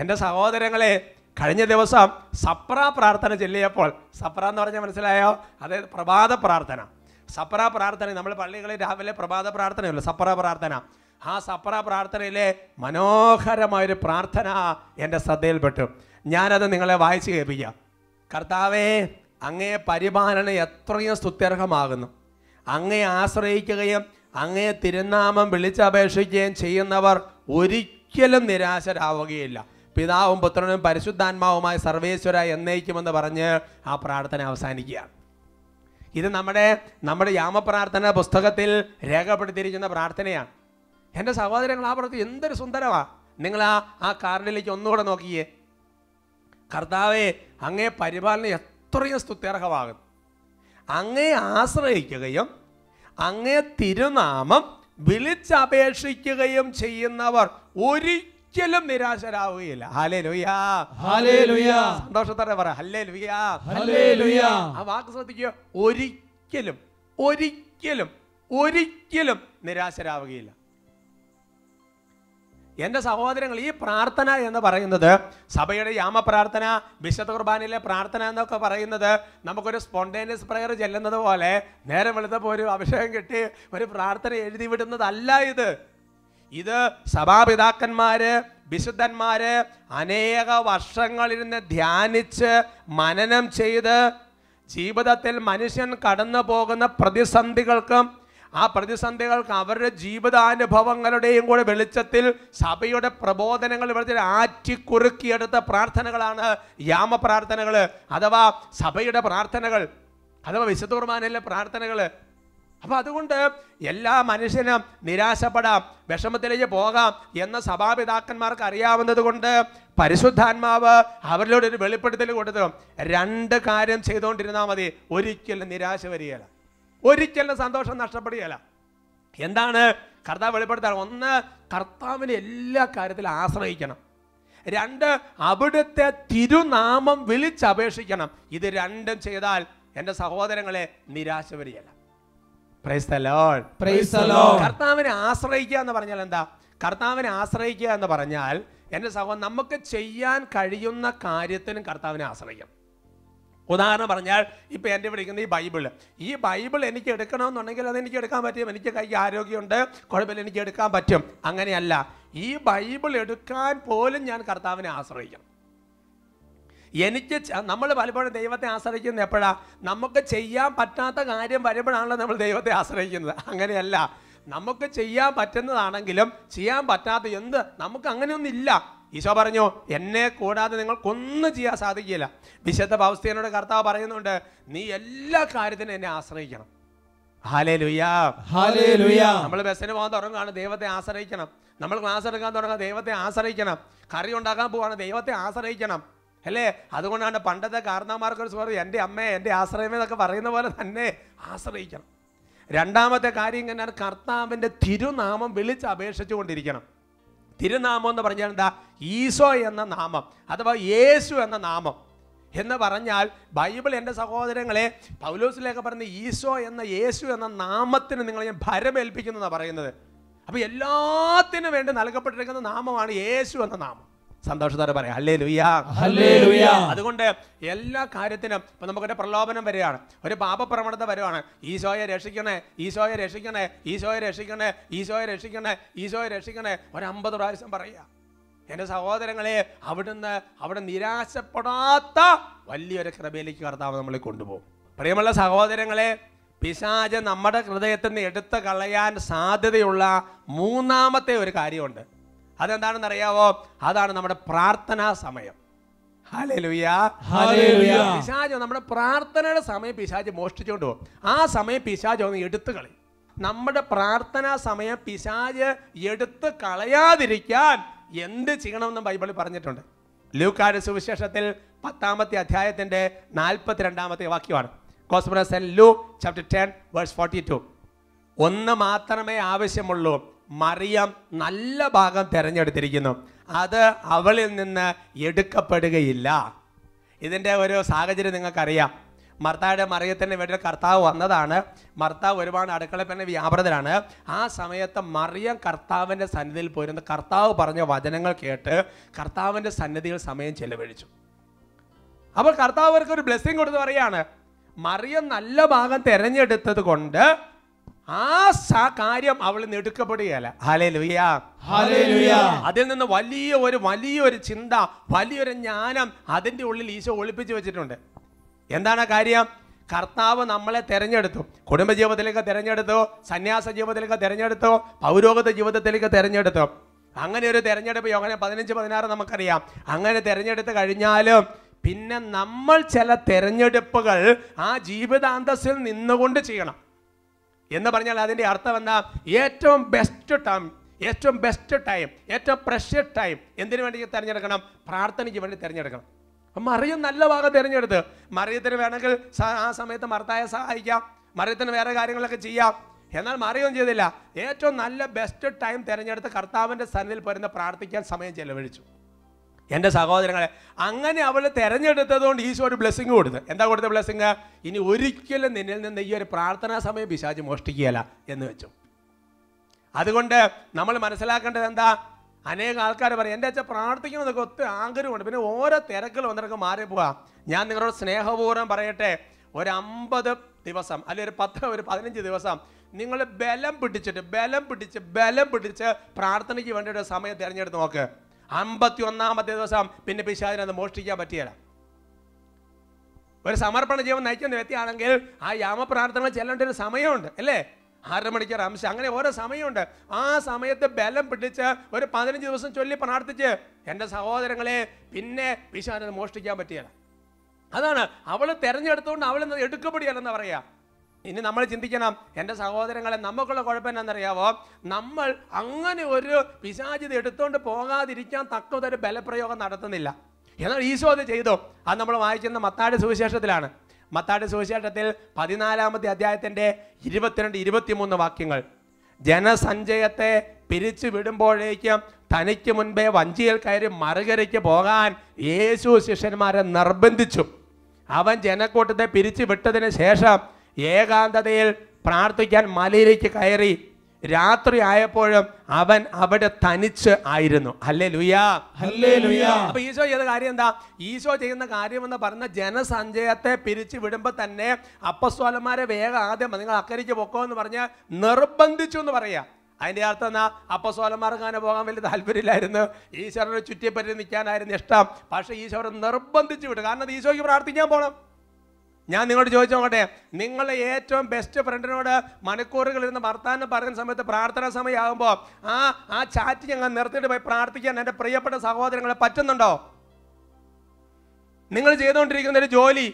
എന്റെ സഹോദരങ്ങളെ കഴിഞ്ഞ ദിവസം സപ്ര പ്രാർത്ഥന ചൊല്ലിയപ്പോൾ സപ്ര എന്ന് പറഞ്ഞാൽ മനസ്സിലായോ? അതായത് പ്രഭാത പ്രാർത്ഥന. സപ്ര പ്രാർത്ഥന നമ്മൾ പള്ളികളിൽ രാവിലെ പ്രഭാത പ്രാർത്ഥനയല്ലോ? സപ്ര പ്രാർത്ഥന. ആ സപ്ര പ്രാർത്ഥനയിലെ മനോഹരമായൊരു പ്രാർത്ഥന എന്റെ ശ്രദ്ധയിൽപ്പെട്ടു. ഞാനത് നിങ്ങളെ വായിച്ച് കേൾപ്പിക്കാം. കർത്താവേ അങ്ങേ പരിപാലനം എത്രയും സ്തുത്യർഹമാകുന്നു. അങ്ങയെ ആശ്രയിക്കുകയും അങ്ങേ തിരുനാമം വിളിച്ചപേക്ഷിക്കുകയും ചെയ്യുന്നവർ ഒരിക്കലും നിരാശരാവുകയില്ല. പിതാവും പുത്രനും പരിശുദ്ധാത്മാവുമായ സർവേശ്വര എന്നേക്കുമെന്ന് പറഞ്ഞ് ആ പ്രാർത്ഥന അവസാനിക്കുകയാണ് ഇത് നമ്മുടെ നമ്മുടെ യാമപ്രാർത്ഥന പുസ്തകത്തിൽ രേഖപ്പെടുത്തിയിരിക്കുന്ന പ്രാർത്ഥനയാണ്. എന്റെ സഹോദരങ്ങൾ ആ പ്രാർത്ഥന എന്തൊരു സുന്ദരമാണ് നിങ്ങൾ ആ ആ കാർഡിലേക്ക് ഒന്നുകൂടെ നോക്കിയേ. കർത്താവെ അങ്ങേ പരിപാലനം എത്രയും സ്തുത്യർഹമാകുന്നു അങ്ങേ ആശ്രയിക്കുകയും അങ്ങേ തിരുനാമം വിളിച്ചപേക്ഷിക്കുകയും ചെയ്യുന്നവർ ഒരിക്കലും നിരാശരാവുകയില്ല. ഹലേ ലുയാ ഹല്ലേലൂയ. സന്തോഷത്തോടെ പറ ഹല്ലേ ലുയാ ഹല്ലേലൂയ. ആ വാക്ക് ശ്രദ്ധിക്കുക ഒരിക്കലും ഒരിക്കലും ഒരിക്കലും നിരാശരാവുകയില്ല. എന്റെ സഹോദരങ്ങൾ ഈ പ്രാർത്ഥന എന്ന് പറയുന്നത് സഭയുടെ യാമ പ്രാർത്ഥന വിശുദ്ധ കുർബാനയിലെ പ്രാർത്ഥന എന്നൊക്കെ പറയുന്നത് നമുക്കൊരു സ്പോണ്ടേനിയസ് പ്രയർ ചെല്ലുന്നത് പോലെ നേരെ വെളുത്തപ്പോൾ ഒരു അഭിഷേകം കിട്ടി ഒരു പ്രാർത്ഥന എഴുതി വിടുന്നതല്ല ഇത്. ഇത് സഭാപിതാക്കന്മാര് വിശുദ്ധന്മാര് അനേക വർഷങ്ങളിരുന്ന് ധ്യാനിച്ച് മനനം ചെയ്ത് ജീവിതത്തിൽ മനുഷ്യൻ കടന്നു പോകുന്ന പ്രതിസന്ധികൾക്കും ആ പ്രതിസന്ധികൾക്ക് അവരുടെ ജീവിതാനുഭവങ്ങളുടെയും കൂടെ വെളിച്ചത്തിൽ സഭയുടെ പ്രബോധനങ്ങൾ വെളിച്ചത്തിൽ ആറ്റിക്കുറുക്കിയെടുത്ത പ്രാർത്ഥനകളാണ് യാമ യാമപ്രാർത്ഥനകൾ അഥവാ സഭയുടെ പ്രാർത്ഥനകൾ അഥവാ വിശുദ്ധ കുർബാനയിലെ പ്രാർത്ഥനകൾ. അപ്പൊ അതുകൊണ്ട് എല്ലാ മനുഷ്യനും നിരാശപ്പെടാം വിഷമത്തിലേക്ക് പോകാം എന്ന സഭാപിതാക്കന്മാർക്ക് അറിയാവുന്നത് കൊണ്ട് പരിശുദ്ധാത്മാവ് അവരിലൂടെ ഒരു വെളിപ്പെടുത്തൽ കൊടുത്തു. രണ്ട് കാര്യം ചെയ്തുകൊണ്ടിരുന്നാൽ മതി ഒരിക്കലും നിരാശ വരികയില്ല. ഒരിക്കലും സന്തോഷം നഷ്ടപ്പെടുകയല്ല. എന്താണ്? കർത്താവ് വെളിപ്പെടുത്താൻ ഒന്ന് കർത്താവിനെ എല്ലാ കാര്യത്തിലും ആശ്രയിക്കണം. രണ്ട് അവിടുത്തെ തിരുനാമം വിളിച്ചപേക്ഷിക്കണം. ഇത് രണ്ടും ചെയ്താൽ എന്റെ സഹോദരങ്ങളെ നിരാശ വരികയല്ല Praise the Lord. Praise the കർത്താവിനെ ആശ്രയിക്കുക എന്ന് പറഞ്ഞാൽ എന്താ? കർത്താവിനെ ആശ്രയിക്കുക എന്ന് പറഞ്ഞാൽ എന്റെ സഹോദരൻ നമുക്ക് ചെയ്യാൻ കഴിയുന്ന കാര്യത്തിനും കർത്താവിനെ ആശ്രയിക്കാം ഉദാഹരണം പറഞ്ഞാൽ ഇപ്പം എന്റെ വിളിക്കുന്ന ഈ ബൈബിൾ. ഈ ബൈബിൾ എനിക്ക് എടുക്കണമെന്നുണ്ടെങ്കിൽ അത് എനിക്ക് എടുക്കാൻ പറ്റും. എനിക്ക് കൈ ആരോഗ്യമുണ്ട് കുഴപ്പമില്ല എനിക്ക് എടുക്കാൻ പറ്റും. അങ്ങനെയല്ല. ഈ ബൈബിൾ എടുക്കാൻ പോലും ഞാൻ കർത്താവിനെ ആശ്രയിക്കണം. എനിക്ക് നമ്മൾ പലപ്പോഴും ദൈവത്തെ ആശ്രയിക്കുന്നത് എപ്പോഴാണ് നമുക്ക് ചെയ്യാൻ പറ്റാത്ത കാര്യം വരുമ്പോഴാണല്ലോ നമ്മൾ ദൈവത്തെ ആശ്രയിക്കുന്നത്. അങ്ങനെയല്ല. നമുക്ക് ചെയ്യാൻ പറ്റുന്നതാണെങ്കിലും ചെയ്യാൻ പറ്റാത്ത എന്ത്? നമുക്ക് അങ്ങനെയൊന്നും ഇല്ല. ഈശോ പറഞ്ഞു എന്നെ കൂടാതെ നിങ്ങൾക്കൊന്നും ചെയ്യാൻ സാധിക്കില്ല വിശുദ്ധ പൗസ്തീനോട് കർത്താവ് പറയുന്നുണ്ട് നീ എല്ലാ കാര്യത്തിനും എന്നെ ആശ്രയിക്കണം. നമ്മൾ ബസ്സിന് പോകാൻ തുടങ്ങുകയാണ് ദൈവത്തെ ആശ്രയിക്കണം. നമ്മൾ ക്ലാസ് എടുക്കാൻ തുടങ്ങുക ദൈവത്തെ ആശ്രയിക്കണം. കറി ഉണ്ടാക്കാൻ പോവാണ് ദൈവത്തെ ആശ്രയിക്കണം. അല്ലേ? അതുകൊണ്ടാണ് പണ്ടത്തെ കാരണന്മാർക്ക് ഒരു സുഹൃത്ത് എന്റെ അമ്മ എന്റെ ആശ്രയമേ എന്നൊക്കെ പറയുന്ന പോലെ തന്നെ ആശ്രയിക്കണം. രണ്ടാമത്തെ കാര്യം ഇങ്ങനെ കർത്താവിന്റെ തിരുനാമം വിളിച്ച് അപേക്ഷിച്ചുകൊണ്ടിരിക്കണം. തിരുനാമം എന്ന് പറഞ്ഞാൽ എന്താ? ഈശോ എന്ന നാമം അഥവാ യേശു എന്ന നാമം എന്ന് പറഞ്ഞാൽ ബൈബിൾ എന്റെ സഹോദരങ്ങളെ പൗലോസിലേക്ക് പറഞ്ഞ ഈശോ എന്ന യേശു എന്ന നാമത്തിന് നിങ്ങൾ ഞാൻ ഭരമേൽപ്പിക്കുന്നതാണ് പറയുന്നത്. അപ്പോൾ എല്ലാത്തിനും വേണ്ടി നൽകപ്പെട്ടിരിക്കുന്ന നാമമാണ് യേശു എന്ന നാമം. സന്തോഷത്തോടെ പറയാം. അല്ലേ ലുയ്യാ ഹല്ലേലൂയ. അതുകൊണ്ട് എല്ലാ കാര്യത്തിനും ഇപ്പൊ നമുക്കൊരു പ്രലോഭനം വരികയാണ്. ഒരു പാപപ്രവണത വരുവാണ്. ഈശോയെ രക്ഷിക്കണേ ഈശോയെ രക്ഷിക്കണേ ഈശോയെ രക്ഷിക്കണേ ഈശോയെ രക്ഷിക്കണേ ഈശോയെ രക്ഷിക്കണേ. ഒരു അമ്പത് പ്രാവശ്യം പറയുക. എന്റെ സഹോദരങ്ങളെ അവിടുന്ന് അവിടെ നിരാശപ്പെടാത്ത വലിയൊരു കൃപയിലേക്ക് കർത്താവ് നമ്മളെ കൊണ്ടുപോകും. പ്രിയമുള്ള സഹോദരങ്ങളെ പിശാജ് നമ്മുടെ ഹൃദയത്തിൽ നിന്ന് എടുത്തു കളയാൻ സാധ്യതയുള്ള മൂന്നാമത്തെ ഒരു കാര്യമുണ്ട്. അതെന്താണെന്ന് അറിയാവോ അതാണ് നമ്മുടെ പ്രാർത്ഥനാ സമയം. പിശാചോ നമ്മുടെ പ്രാർത്ഥനയുടെ സമയം പിശാജ് മോഷ്ടിച്ചുകൊണ്ട് പോകും. ആ സമയം പിശാച് ഒന്ന് എടുത്തു കളി. നമ്മുടെ പ്രാർത്ഥനാ സമയം പിശാജ് എടുത്ത് കളയാതിരിക്കാൻ എന്ത് ചെയ്യണമെന്ന് ബൈബിളിൽ പറഞ്ഞിട്ടുണ്ട്. ലൂക്കാട് സുവിശേഷത്തിൽ പത്താമത്തെ അധ്യായത്തിന്റെ നാൽപ്പത്തിരണ്ടാമത്തെ വാക്യമാണ്. കോസ്മറസ് chapter ten verse forty two. ഒന്ന് മാത്രമേ ആവശ്യമുള്ളൂ മറിയം നല്ല ഭാഗം തിരഞ്ഞെടുത്തിരിക്കുന്നു. അത് അവളിൽ നിന്ന് എടുക്കപ്പെടുകയില്ല. ഇതിന്റെ ഒരു സാഹചര്യം നിങ്ങൾക്കറിയാം. മർത്തായുടെ മറിയത്തിന്റെ വീട്ടിൽ കർത്താവ് വന്നതാണ്. മർത്താവ് ഒരുപാട് അടുക്കള പിന്നെ വ്യാപൃതരാണ്. ആ സമയത്ത് മറിയം കർത്താവിന്റെ സന്നിധിയിൽ പോയിരുന്ന. കർത്താവ് പറഞ്ഞ വചനങ്ങൾ കേട്ട് കർത്താവിന്റെ സന്നിധിയിൽ സമയം ചെലവഴിച്ചു. അപ്പോൾ കർത്താവ് അവർക്ക് ഒരു ബ്ലെസ്സിങ് കൊടുത്ത് പറയാണ് മറിയം നല്ല ഭാഗം തിരഞ്ഞെടുത്തത് കൊണ്ട് ആ സ- കാര്യം അവൾ നെടുക്കപ്പെടുകയല്ല. അതിൽ നിന്ന് വലിയ ഒരു വലിയൊരു ചിന്ത വലിയൊരു ജ്ഞാനം അതിന്റെ ഉള്ളിൽ ഈശോ ഒളിപ്പിച്ചു വെച്ചിട്ടുണ്ട്. എന്താണ് കാര്യം? കർത്താവ് നമ്മളെ തിരഞ്ഞെടുത്തു. കുടുംബജീവിതത്തിലേക്ക് തിരഞ്ഞെടുത്തു സന്യാസ ജീവിതത്തിലേക്ക് തിരഞ്ഞെടുത്തു പൗരോഗത ജീവിതത്തിലേക്ക് തിരഞ്ഞെടുത്തു. അങ്ങനെ ഒരു തിരഞ്ഞെടുപ്പ് യോഗന പതിനഞ്ച് പതിനാറ് നമുക്കറിയാം. അങ്ങനെ തിരഞ്ഞെടുത്ത് കഴിഞ്ഞാലും പിന്നെ നമ്മൾ ചില തിരഞ്ഞെടുപ്പുകൾ ആ ജീവിതാന്തസ്സിൽ നിന്നുകൊണ്ട് ചെയ്യണം. എന്ന് പറഞ്ഞാൽ അതിന്റെ അർത്ഥം എന്താ? ഏറ്റവും ബെസ്റ്റ് ടൈം ഏറ്റവും ബെസ്റ്റ് ടൈം ഏറ്റവും പ്രഷർ ടൈം എന്തിനു വേണ്ടി തിരഞ്ഞെടുക്കണം? പ്രാർത്ഥനയ്ക്ക് വേണ്ടി തിരഞ്ഞെടുക്കണം. മറിയം നല്ല ഭാഗം തിരഞ്ഞെടുത്ത്. മറിയത്തിന് വേണമെങ്കിൽ ആ സമയത്ത് മർത്തായെ സഹായിക്കാം. മറിയത്തിന് വേറെ കാര്യങ്ങളൊക്കെ ചെയ്യാം. എന്നാൽ മറിയം ചെയ്തില്ല. ഏറ്റവും നല്ല ബെസ്റ്റ് ടൈം തിരഞ്ഞെടുത്ത് കർത്താവിന്റെ സന്നിധിയിൽ പോരുന്ന പ്രാർത്ഥിക്കാൻ സമയം ചെലവഴിച്ചു. എന്റെ സഹോദരങ്ങളെ അങ്ങനെ അവൾ തിരഞ്ഞെടുത്തതുകൊണ്ട് ഈശോ ഒരു ബ്ലെസ്സിങ് കൊടുത്തു. എന്താ കൊടുത്ത ബ്ലെസ്സിങ് ഇനി ഒരിക്കലും നിന്നിൽ നിന്ന് ഈ ഒരു പ്രാർത്ഥനാ സമയം പിശാജ് മോഷ്ടിക്കുകയല്ല എന്ന് വെച്ചു. അതുകൊണ്ട് നമ്മൾ മനസ്സിലാക്കേണ്ടത് എന്താ? അനേക ആൾക്കാർ പറയും എന്റെ അച്ഛൻ പ്രാർത്ഥിക്കുന്നതൊക്കെ ഒത്തിരി ആഗ്രഹമുണ്ട്. പിന്നെ ഓരോ തിരക്കുകൾ വന്നിട്ടൊക്കെ മാറി പോവാം. ഞാൻ നിങ്ങളോട് സ്നേഹപൂർവം പറയട്ടെ ഒരു അമ്പത് ദിവസം അല്ലെങ്കിൽ ഒരു പത്ത് ഒരു പതിനഞ്ച് ദിവസം നിങ്ങൾ ബലം പിടിച്ചിട്ട് ബലം പിടിച്ച് ബലം പിടിച്ച് പ്രാർത്ഥനയ്ക്ക് വേണ്ടിയിട്ട് സമയം തിരഞ്ഞെടുത്ത് നോക്ക്. അമ്പത്തി ഒന്നാമത്തെ ദിവസം പിന്നെ പിശാചിനത് മോഷ്ടിക്കാൻ പറ്റിയല്ല. ഒരു സമർപ്പണ ജീവൻ നയിക്കുന്ന വ്യക്തിയാണെങ്കിൽ ആ യാമപ്രാർത്ഥന ചെല്ലേണ്ട ഒരു സമയമുണ്ട് അല്ലേ? ആറ് മണിക്കൂർ അംശം. അങ്ങനെ ഓരോ സമയമുണ്ട്. ആ സമയത്ത് ബലം പിടിച്ച് ഒരു പതിനഞ്ച് ദിവസം ചൊല്ലി പ്രാർത്ഥിച്ച് എന്റെ സഹോദരങ്ങളെ പിന്നെ പിശാനത് മോഷ്ടിക്കാൻ പറ്റിയല്ല. അതാണ് അവൾ തിരഞ്ഞെടുത്തുകൊണ്ട് അവൾ എടുക്കപ്പെടുകയല്ലെന്ന് പറയാ. ഇനി നമ്മൾ ചിന്തിക്കണം എന്റെ സഹോദരങ്ങളെ നമുക്കുള്ള കുഴപ്പം എന്താണെന്നറിയാവോ? നമ്മൾ അങ്ങനെ ഒരു പിശാചിത എടുത്തുകൊണ്ട് പോകാതിരിക്കാൻ തക്കതൊരു ബലപ്രയോഗം നടത്തുന്നില്ല. എന്നാൽ ഈശോ അത് ചെയ്തു. അത് നമ്മൾ വായിച്ചിരുന്ന മത്താടി സുവിശേഷത്തിലാണ്. മത്താടി സുവിശേഷത്തിൽ പതിനാലാമത്തെ അധ്യായത്തിന്റെ ഇരുപത്തിരണ്ട് ഇരുപത്തിമൂന്ന് വാക്യങ്ങൾ. ജനസഞ്ചയത്തെ പിരിച്ചു വിടുമ്പോഴേക്കും തനിക്ക് മുൻപേ വഞ്ചിയിൽ കയറി മറുകരയ്ക്ക് പോകാൻ യേശു ശിഷ്യന്മാരെ നിർബന്ധിച്ചു. അവൻ ജനക്കൂട്ടത്തെ പിരിച്ചു വിട്ടതിന് ശേഷം ഏകാന്തതയിൽ പ്രാർത്ഥിക്കാൻ മലയിലേക്ക് കയറി രാത്രി ആയപ്പോഴും അവൻ അവിടെ തനിച്ച് ആയിരുന്നു. അല്ലേ ലുയാ. അപ്പൊ ഈശോ ചെയ്ത കാര്യം എന്താ? ഈശോ ചെയ്യുന്ന കാര്യം എന്ന് പറഞ്ഞ ജനസഞ്ചയത്തെ പിരിച്ചു വിടുമ്പോൾ തന്നെ അപ്പസ്വാലന്മാരെ വേഗം ആദ്യം നിങ്ങൾ അക്കരയ്ക്ക് പൊക്കോ എന്ന് പറഞ്ഞ് നിർബന്ധിച്ചു എന്ന് പറയാ. അതിന്റെ അർത്ഥം എന്നാ അപ്പസ്വലന്മാർക്ക് അങ്ങനെ പോകാൻ വലിയ താല്പര്യമില്ലായിരുന്നു. ഈശ്വരനെ ചുറ്റിപ്പറ്റി നിൽക്കാനായിരുന്നു ഇഷ്ടം. പക്ഷേ ഈശോരെ നിർബന്ധിച്ചു വിട്ടു കാരണം ഈശോയ്ക്ക് പ്രാർത്ഥിക്കാൻ പോകണം ഞാൻ നിങ്ങളോട് ചോദിച്ചു നോക്കട്ടെ നിങ്ങളെ ഏറ്റവും ബെസ്റ്റ് ഫ്രണ്ടിനോട് മണിക്കൂറുകൾ ഇരുന്ന് വർത്താനം പറയുന്ന സമയത്ത് പ്രാർത്ഥനാ സമയമാകുമ്പോൾ ആ ആ ചാറ്റ് ഞങ്ങൾ നിർത്തിയിട്ട് പോയി പ്രാർത്ഥിക്കാൻ എന്റെ പ്രിയപ്പെട്ട സഹോദരങ്ങളെ പറ്റുന്നുണ്ടോ? നിങ്ങൾ ചെയ്തുകൊണ്ടിരിക്കുന്ന ഒരു ജോലി.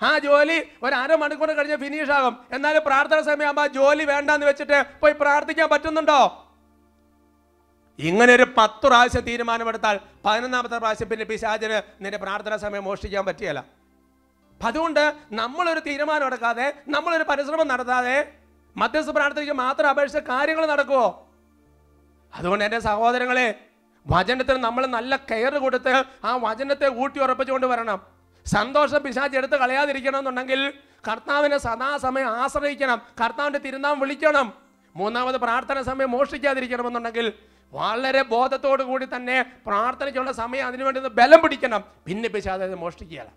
ആ ജോലി ഒരു അരമണിക്കൂർ കഴിഞ്ഞ് ഫിനിഷ് ആകും. എന്നാലും പ്രാർത്ഥന സമയമാകുമ്പോൾ ആ ജോലി വേണ്ടെന്ന് വെച്ചിട്ട് പോയി പ്രാർത്ഥിക്കാൻ പറ്റുന്നുണ്ടോ? ഇങ്ങനെ ഒരു പത്ത് പ്രാവശ്യം തീരുമാനമെടുത്താൽ പതിനൊന്നാമത്തെ പ്രാവശ്യം പിന്നെ പിശാചിന് നിന്റെ പ്രാർത്ഥനാ സമയം മോഷ്ടിക്കാൻ പറ്റിയല്ല അതുകൊണ്ട് നമ്മളൊരു തീരുമാനം എടുക്കാതെ നമ്മളൊരു പരിശ്രമം നടത്താതെ മധ്യസ്ഥ പ്രാർത്ഥനയ്ക്ക് മാത്രം അപേക്ഷിച്ച കാര്യങ്ങൾ നടക്കുമോ അതുകൊണ്ട് എന്റെ സഹോദരങ്ങളെ വചനത്തിന് നമ്മൾ നല്ല കെയർ കൊടുത്ത് ആ വചനത്തെ ഊട്ടി ഉറപ്പിച്ചുകൊണ്ട് വരണം. സന്തോഷം പിശാച്ച് എടുത്ത് കളയാതിരിക്കണം എന്നുണ്ടെങ്കിൽ കർത്താവിനെ സദാസമയം ആശ്രയിക്കണം. കർത്താവിന്റെ തിരുനാം വിളിക്കണം. മൂന്നാമത് പ്രാർത്ഥന സമയം മോഷ്ടിക്കാതിരിക്കണമെന്നുണ്ടെങ്കിൽ വളരെ ബോധത്തോടു കൂടി തന്നെ പ്രാർത്ഥനയ്ക്കുള്ള സമയം അതിനുവേണ്ടി ബലം പിടിക്കണം. പിന്നെ പിശാച് അത് മോഷ്ടിക്കുകയല്ല.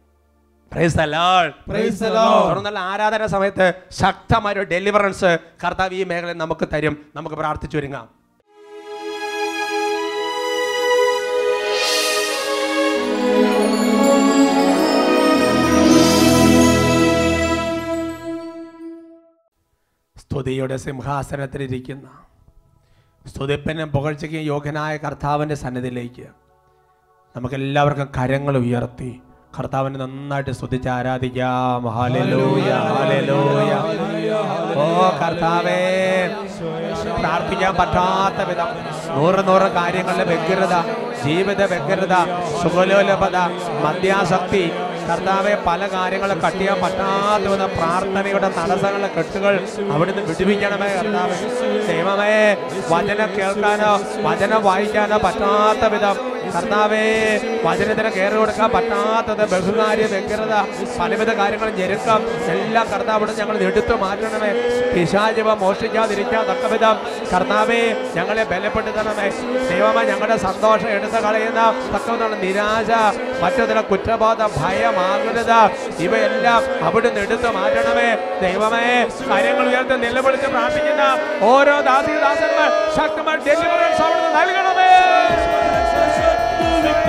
തുടർന്നുള്ള ആരാധന സമയത്ത് ശക്തമായ ഒരു ഡെലിവറൻസ് കർത്താവ് ഈ മേഖലയിൽ നമുക്ക് തരും. നമുക്ക് പ്രാർത്ഥിച്ചു ഒരുങ്ങാം. സ്തുതിയുടെ സിംഹാസനത്തിലിരിക്കുന്ന സ്തുതിപ്പനും പുകഴ്ചയ്ക്കും യോഗ്യനായ കർത്താവിന്റെ സന്നിധിയിലേക്ക് നമുക്കെല്ലാവർക്കും കരങ്ങൾ ഉയർത്തി കർത്താവിനെ നന്നായിട്ട് സ്തുതിച്ച് ആരാധിക്കാം. ഓ കർത്താവേ പ്രാർത്ഥിക്കാൻ പറ്റാത്ത വിധം നൂറ് നൂറ് കാര്യങ്ങളുടെ വ്യഗ്രത ജീവിത വ്യഗ്രത സുഖലോലഭത മദ്യാസക്തി കർത്താവെ പല കാര്യങ്ങളും കട്ടിയാൻ പറ്റാത്ത വിധം പ്രാർത്ഥനയുടെ തടസ്സങ്ങളെ കെട്ടുകൾ അവിടുന്ന് വിടുവിക്കണമേ കർത്താവേ. ദൈവമേ വചനം കേൾക്കാനോ വചനം വായിക്കാനോ പറ്റാത്ത വിധം കർത്താവേ വചനത്തിന് കയറി കൊടുക്കാൻ പറ്റാത്തത് ബഹുകാര്യ വ്യഗ്രത പലവിധ കാര്യങ്ങളും ഞെരുക്കം എല്ലാ കർത്താവിടെ ഞങ്ങൾ എടുത്തു മാറ്റണമേ. പിശാചിവ മോഷ്ടിക്കാതിരിക്കാൻ തക്കവിധം. കർത്താവേ ഞങ്ങളെ ബലപ്പെടുത്തണമേ. ദൈവമേ ഞങ്ങളുടെ സന്തോഷം എടുത്തു കളയുന്ന തക്കവിധമാണ് നിരാശ മറ്റു കുറ്റബോധ ഭയമാകരുത്. ഇവയെല്ലാം അവിടുന്ന് എടുത്തു മാറ്റണമേ. ദൈവമേ കാര്യങ്ങൾ ഉയർത്തി നിലവിളിച്ച് പ്രാർത്ഥിക്കുന്ന ഓരോ ദാസിദാസന്മാർ ശക്തമായ ഡെലിവറൻസ് അവിടുന്ന് നൽകണമേ.